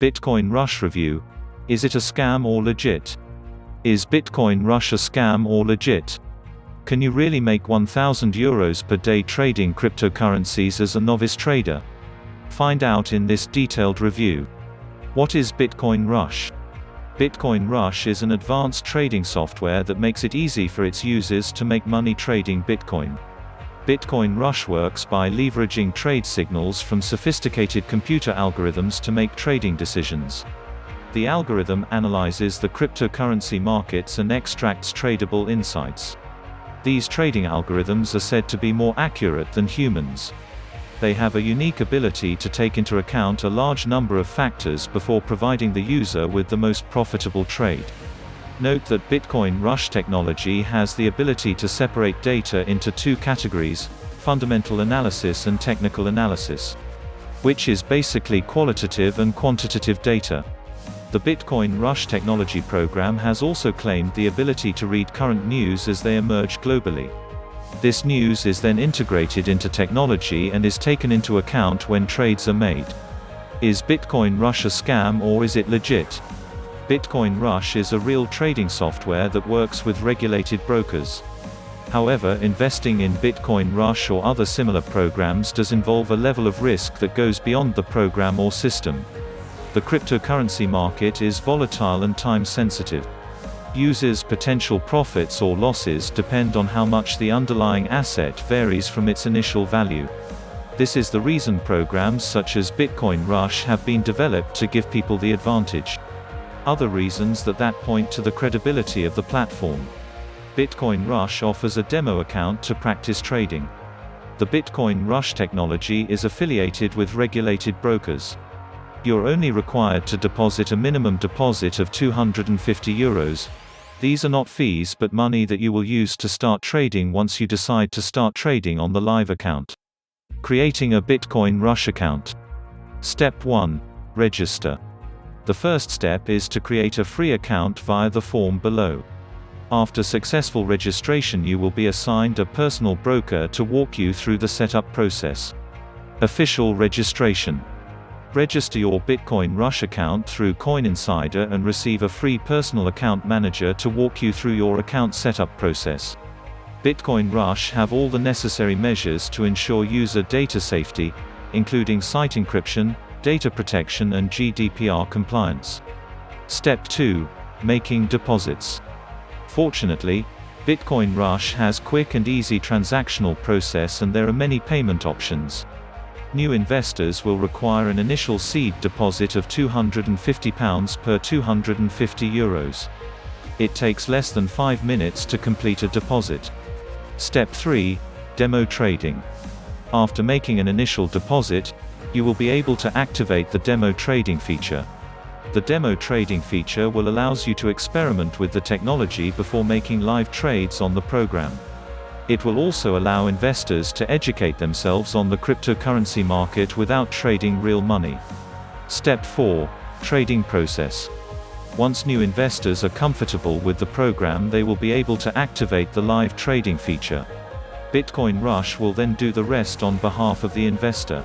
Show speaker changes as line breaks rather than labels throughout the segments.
Bitcoin Rush Review Is it a scam or legit? Is Bitcoin Rush a scam or legit? Can you really make 1000 euros per day trading cryptocurrencies as a novice trader? Find out in this detailed review. What is Bitcoin Rush? Bitcoin Rush is an advanced trading software that makes it easy for its users to make money trading Bitcoin. Bitcoin Rush works by leveraging trade signals from sophisticated computer algorithms to make trading decisions. The algorithm analyzes the cryptocurrency markets and extracts tradable insights. These trading algorithms are said to be more accurate than humans. They have a unique ability to take into account a large number of factors before providing the user with the most profitable trade. Note that Bitcoin Rush technology has the ability to separate data into two categories, fundamental analysis and technical analysis. Which is basically qualitative and quantitative data. The Bitcoin Rush technology program has also claimed the ability to read current news as they emerge globally. This news is then integrated into technology and is taken into account when trades are made. Is Bitcoin Rush a scam or is it legit? Bitcoin Rush is a real trading software that works with regulated brokers. However, investing in Bitcoin Rush or other similar programs does involve a level of risk that goes beyond the program or system. The cryptocurrency market is volatile and time sensitive. Users' potential profits or losses depend on how much the underlying asset varies from its initial value. This is the reason programs such as Bitcoin Rush have been developed to give people the advantage. Other reasons that that point to the credibility of the platform. Bitcoin Rush offers a demo account to practice trading. The Bitcoin Rush technology is affiliated with regulated brokers. You're only required to deposit a minimum deposit of 250 euros. These are not fees but money that you will use to start trading once you decide to start trading on the live account. Creating a Bitcoin Rush account. Step 1. Register. The first step is to create a free account via the form below. After successful registration you will be assigned a personal broker to walk you through the setup process. Official registration. Register your Bitcoin Rush account through Coin Insider and receive a free personal account manager to walk you through your account setup process. Bitcoin Rush have all the necessary measures to ensure user data safety, including site encryption, data protection and GDPR compliance. Step 2. Making deposits. Fortunately, Bitcoin Rush has quick and easy transactional process and there are many payment options. New investors will require an initial seed deposit of £250 per 250 euros. It takes less than 5 minutes to complete a deposit. Step 3. Demo trading. After making an initial deposit, you will be able to activate the demo trading feature. The demo trading feature will allows you to experiment with the technology before making live trades on the program. It will also allow investors to educate themselves on the cryptocurrency market without trading real money. Step 4. Trading process. Once new investors are comfortable with the program they will be able to activate the live trading feature. Bitcoin Rush will then do the rest on behalf of the investor.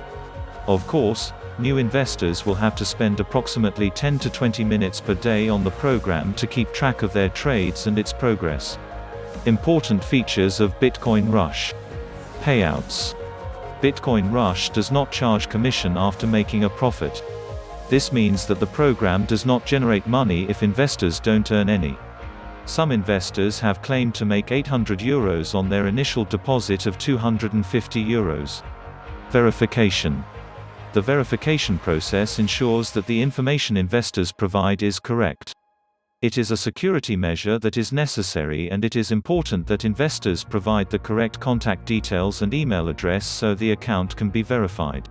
Of course, new investors will have to spend approximately 10 to 20 minutes per day on the program to keep track of their trades and its progress. Important features of Bitcoin Rush. Payouts. Bitcoin Rush does not charge commission after making a profit. This means that the program does not generate money if investors don't earn any. Some investors have claimed to make 800 euros on their initial deposit of 250 euros. Verification. The verification process ensures that the information investors provide is correct. It is a security measure that is necessary and it is important that investors provide the correct contact details and email address so the account can be verified.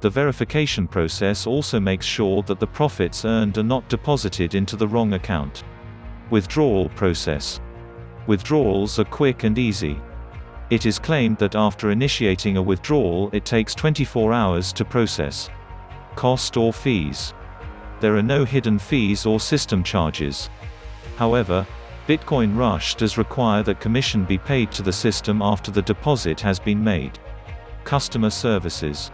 The verification process also makes sure that the profits earned are not deposited into the wrong account. Withdrawal process. Withdrawals are quick and easy. It is claimed that after initiating a withdrawal it takes 24 hours to process. Cost or fees. There are no hidden fees or system charges. However, Bitcoin Rush does require that commission be paid to the system after the deposit has been made. Customer services.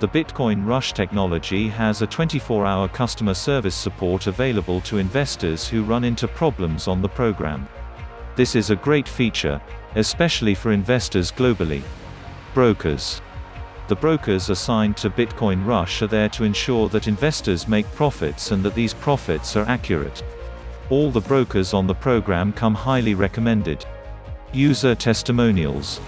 The Bitcoin Rush technology has a 24-hour customer service support available to investors who run into problems on the program. This is a great feature, especially for investors globally. Brokers. The brokers assigned to Bitcoin Rush are there to ensure that investors make profits and that these profits are accurate. All the brokers on the program come highly recommended. User testimonials.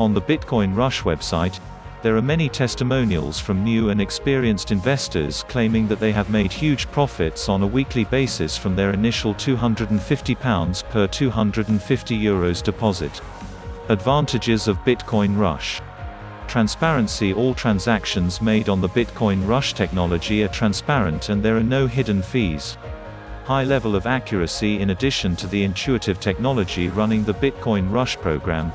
On the Bitcoin Rush website, there are many testimonials from new and experienced investors claiming that they have made huge profits on a weekly basis from their initial £250 per 250 euros deposit. Advantages of Bitcoin Rush Transparency All transactions made on the Bitcoin Rush technology are transparent and there are no hidden fees. High level of accuracy In addition to the intuitive technology running the Bitcoin Rush program,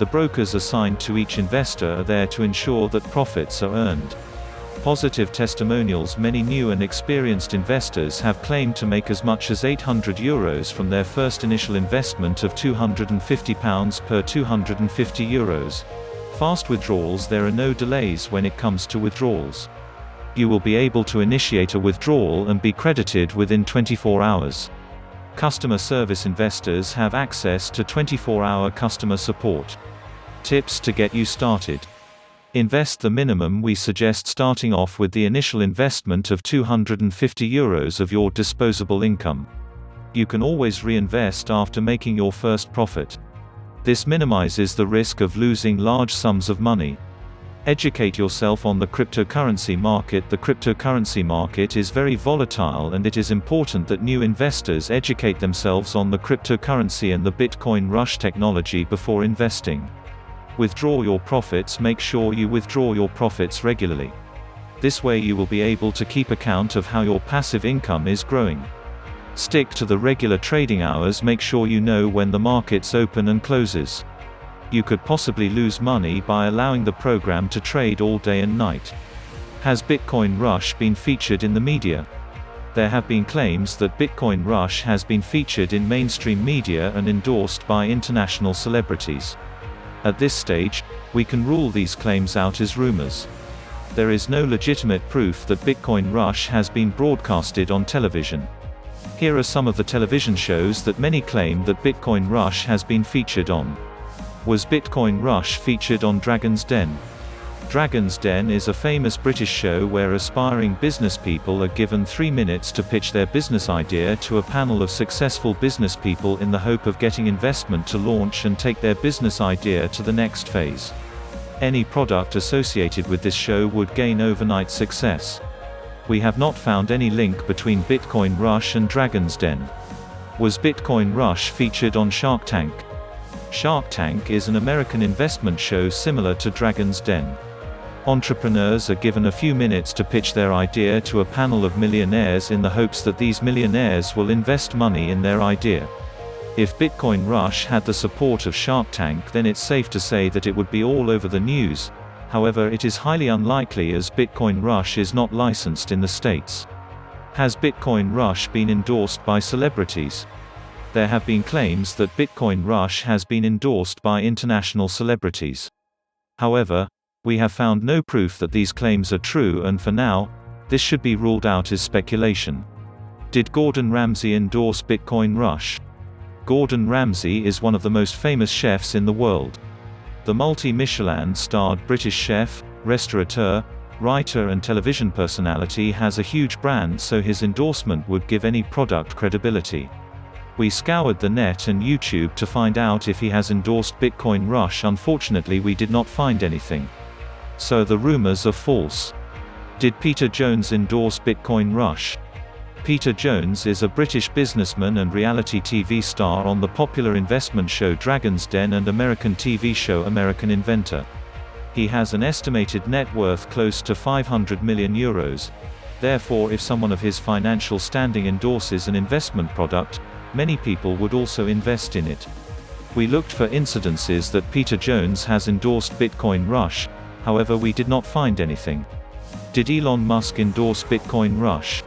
the brokers assigned to each investor are there to ensure that profits are earned. Positive testimonials Many new and experienced investors have claimed to make as much as 800 euros from their first initial investment of £250 per 250 euros. Fast withdrawals There are no delays when it comes to withdrawals. You will be able to initiate a withdrawal and be credited within 24 hours. Customer service investors have access to 24-hour customer support. Tips to get you started. Invest the minimum we suggest starting off with the initial investment of 250 euros of your disposable income. You can always reinvest after making your first profit. This minimizes the risk of losing large sums of money. Educate yourself on the cryptocurrency market The cryptocurrency market is very volatile and it is important that new investors educate themselves on the cryptocurrency and the Bitcoin Rush technology before investing. Withdraw your profits Make sure you withdraw your profits regularly. This way you will be able to keep account of how your passive income is growing. Stick to the regular trading hours Make sure you know when the markets open and closes. You could possibly lose money by allowing the program to trade all day and night. Has Bitcoin Rush been featured in the media? There have been claims that Bitcoin Rush has been featured in mainstream media and endorsed by international celebrities. At this stage, we can rule these claims out as rumors. There is no legitimate proof that Bitcoin Rush has been broadcasted on television. Here are some of the television shows that many claim that Bitcoin Rush has been featured on. Was Bitcoin Rush featured on Dragon's Den? Dragon's Den is a famous British show where aspiring business people are given three minutes to pitch their business idea to a panel of successful business people in the hope of getting investment to launch and take their business idea to the next phase. Any product associated with this show would gain overnight success. We have not found any link between Bitcoin Rush and Dragon's Den. Was Bitcoin Rush featured on Shark Tank? Shark Tank is an American investment show similar to Dragon's Den. Entrepreneurs are given a few minutes to pitch their idea to a panel of millionaires in the hopes that these millionaires will invest money in their idea. If Bitcoin Rush had the support of Shark Tank then it's safe to say that it would be all over the news, however it is highly unlikely as Bitcoin Rush is not licensed in the States. Has Bitcoin Rush been endorsed by celebrities? There have been claims that Bitcoin Rush has been endorsed by international celebrities. However, we have found no proof that these claims are true and for now, this should be ruled out as speculation. Did Gordon Ramsay endorse Bitcoin Rush? Gordon Ramsay is one of the most famous chefs in the world. The multi-Michelin-starred British chef, restaurateur, writer and television personality has a huge brand so his endorsement would give any product credibility. We scoured the net and YouTube to find out if he has endorsed Bitcoin Rush unfortunately we did not find anything. So the rumors are false. Did Peter Jones endorse Bitcoin Rush? Peter Jones is a British businessman and reality TV star on the popular investment show Dragon's Den and American TV show American Inventor. He has an estimated net worth close to 500 million euros. Therefore if someone of his financial standing endorses an investment product, many people would also invest in it. We looked for incidences that Peter Jones has endorsed Bitcoin Rush, however we did not find anything. Did Elon Musk endorse Bitcoin Rush?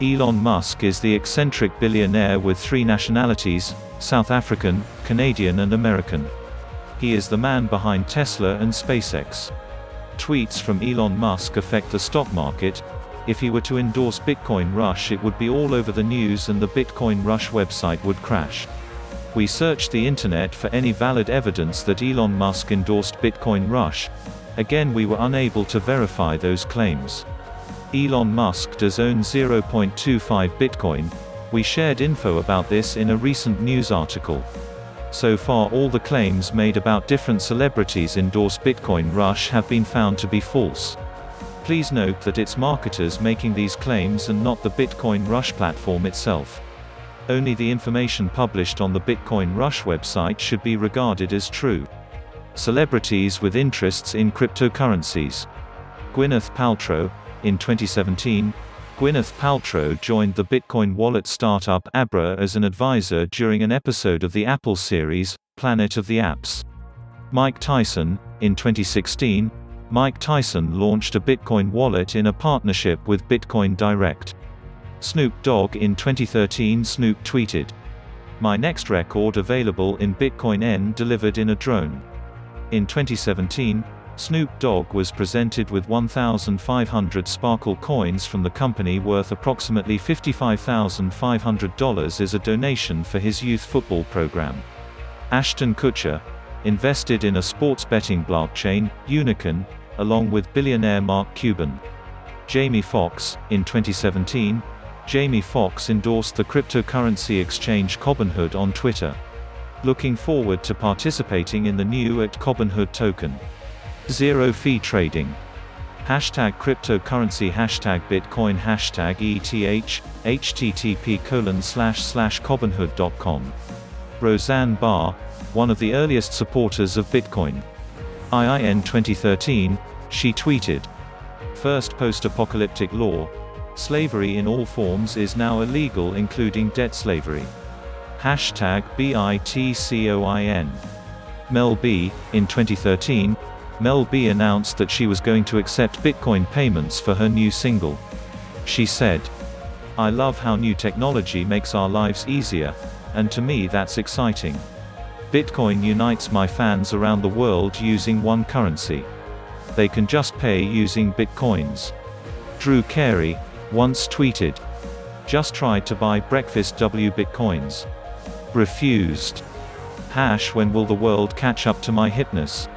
Elon Musk is the eccentric billionaire with three nationalities, South African, Canadian and American. He is the man behind Tesla and SpaceX. tweets from Elon Musk affect the stock market? If he were to endorse Bitcoin Rush it would be all over the news and the Bitcoin Rush website would crash. We searched the internet for any valid evidence that Elon Musk endorsed Bitcoin Rush. Again we were unable to verify those claims. Elon Musk does own 0.25 Bitcoin. We shared info about this in a recent news article. So far all the claims made about different celebrities endorse Bitcoin Rush have been found to be false. Please note that it's marketers making these claims and not the Bitcoin Rush platform itself. Only the information published on the Bitcoin Rush website should be regarded as true. Celebrities with interests in cryptocurrencies. Gwyneth Paltrow, in 2017, Gwyneth Paltrow joined the Bitcoin wallet startup Abra as an advisor during an episode of the Apple series, Planet of the Apps. Mike Tyson, in 2016, Mike Tyson launched a Bitcoin wallet in a partnership with Bitcoin Direct. Snoop Dogg in 2013 Snoop tweeted, My next record available in Bitcoin N delivered in a drone. In 2017, Snoop Dogg was presented with 1,500 Sparkle coins from the company worth approximately $55,500 as a donation for his youth football program. Ashton Kutcher, invested in a sports betting blockchain, Unikrn, along with billionaire Mark Cuban. Jamie Foxx, in 2017, Jamie Foxx endorsed the cryptocurrency exchange Robinhood on Twitter. Looking forward to participating in the new at Robinhood token. Zero fee trading. Hashtag cryptocurrency Hashtag Bitcoin Hashtag ETH http colon slash slash Robinhood.com. Roseanne Barr, one of the earliest supporters of Bitcoin. IIN 2013, she tweeted. First post-apocalyptic law. Slavery in all forms is now illegal including debt slavery. Hashtag BITCOIN. Mel B, in 2013, Mel B announced that she was going to accept Bitcoin payments for her new single. She said, I love how new technology makes our lives easier, and to me that's exciting. Bitcoin unites my fans around the world using one currency. They can just pay using Bitcoins. Drew Carey, once tweeted, just tried to buy breakfast W Bitcoins. Refused. Hash when will the world catch up to my hipness?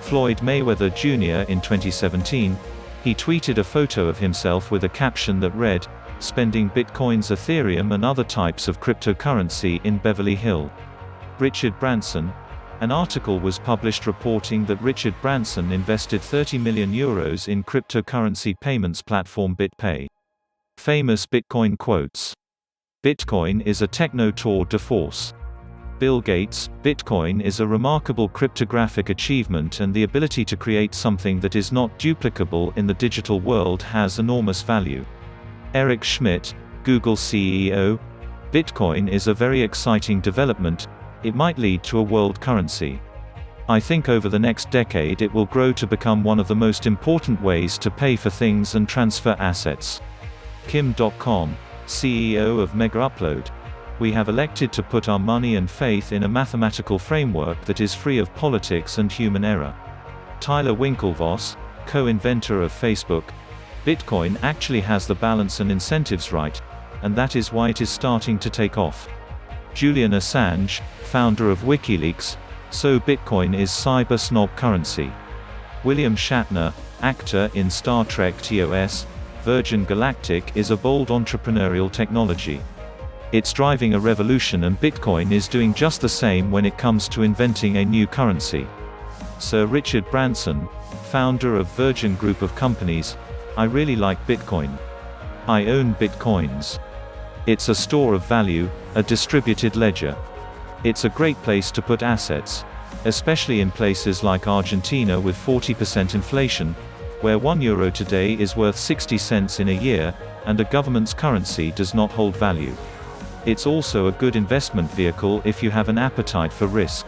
Floyd Mayweather Jr. in 2017, he tweeted a photo of himself with a caption that read, spending bitcoins Ethereum and other types of cryptocurrency in Beverly Hill. Richard Branson, an article was published reporting that Richard Branson invested 30 million euros in cryptocurrency payments platform BitPay. Famous Bitcoin quotes. Bitcoin is a techno tour de force. Bill Gates, Bitcoin is a remarkable cryptographic achievement and the ability to create something that is not duplicable in the digital world has enormous value. Eric Schmidt, Google CEO, Bitcoin is a very exciting development, it might lead to a world currency. I think over the next decade it will grow to become one of the most important ways to pay for things and transfer assets. Kim Dotcom, CEO of Megaupload, we have elected to put our money and faith in a mathematical framework that is free of politics and human error. Tyler Winklevoss, co-inventor of Facebook, Bitcoin actually has the balance and incentives right, and that is why it is starting to take off. Julian Assange, founder of WikiLeaks, so Bitcoin is cyber snob currency. William Shatner, actor in Star Trek TOS, Virgin Galactic is a bold entrepreneurial technology. It's driving a revolution and Bitcoin is doing just the same when it comes to inventing a new currency. Sir Richard Branson, founder of Virgin Group of Companies, I really like Bitcoin. I own Bitcoins. It's a store of value, a distributed ledger. It's a great place to put assets, especially in places like Argentina with 40% inflation, where 1 euro today is worth 60 cents in a year, and a government's currency does not hold value. It's also a good investment vehicle if you have an appetite for risk.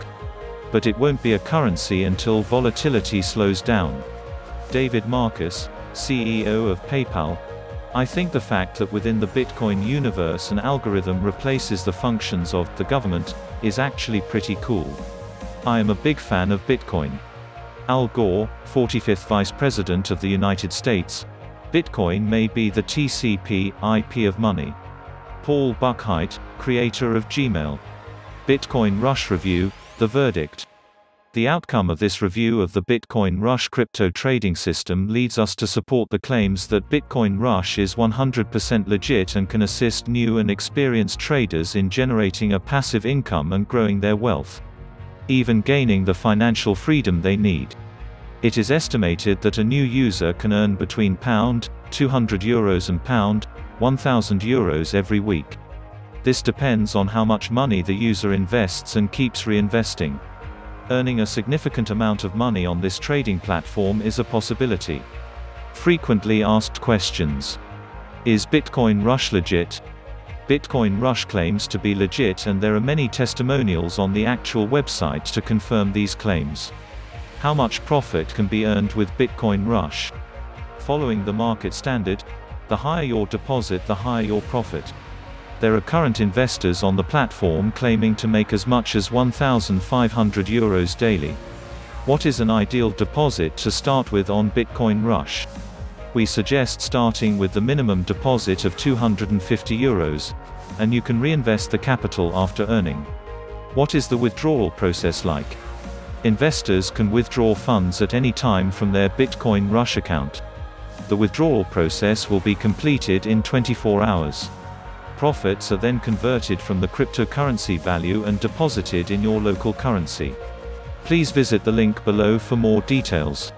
But it won't be a currency until volatility slows down. David Marcus, CEO of PayPal, I think the fact that within the Bitcoin universe an algorithm replaces the functions of the government is actually pretty cool. I am a big fan of Bitcoin. Al Gore, 45th Vice President of the United States. Bitcoin may be the TCP IP of money. Paul Buchheit, creator of Gmail. Bitcoin Rush Review, The Verdict. The outcome of this review of the Bitcoin Rush crypto trading system leads us to support the claims that Bitcoin Rush is 100% legit and can assist new and experienced traders in generating a passive income and growing their wealth. Even gaining the financial freedom they need. It is estimated that a new user can earn between pound 200 euros and pound 1000 euros every week. This depends on how much money the user invests and keeps reinvesting. Earning a significant amount of money on this trading platform is a possibility. Frequently asked questions. Is Bitcoin Rush legit? Bitcoin Rush claims to be legit and there are many testimonials on the actual website to confirm these claims. How much profit can be earned with Bitcoin Rush? Following the market standard, the higher your deposit the higher your profit. There are current investors on the platform claiming to make as much as 1,500 euros daily. What is an ideal deposit to start with on Bitcoin Rush? We suggest starting with the minimum deposit of 250 euros, and you can reinvest the capital after earning. What is the withdrawal process like? Investors can withdraw funds at any time from their Bitcoin Rush account. The withdrawal process will be completed in 24 hours. Profits are then converted from the cryptocurrency value and deposited in your local currency. Please visit the link below for more details.